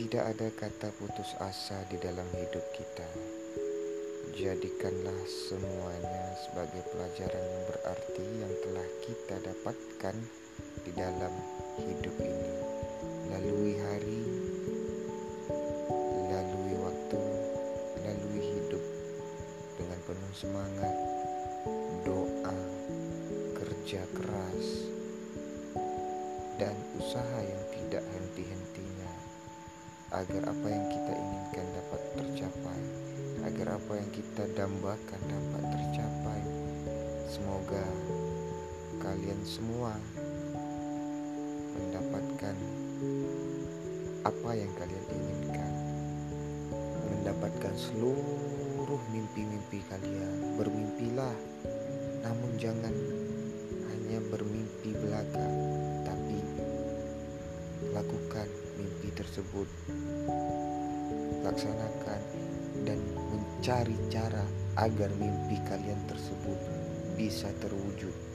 ada kata putus asa di dalam hidup kita. Jadikanlah semuanya sebagai pelajaran yang berarti yang telah kita dapatkan di dalam hidup ini. Lalui hari, lalui waktu, lalui hidup dengan penuh semangat, doa, kerja keras, dan usaha yang tidak agar apa yang kita inginkan dapat tercapai, agar apa yang kita dambakan dapat tercapai. Semoga kalian semua mendapatkan apa yang kalian inginkan, mendapatkan seluruh mimpi-mimpi kalian. Bermimpilah, namun jangan hanya bermimpi belaka, lakukan mimpi tersebut. Laksanakan dan mencari cara agar mimpi kalian tersebut bisa terwujud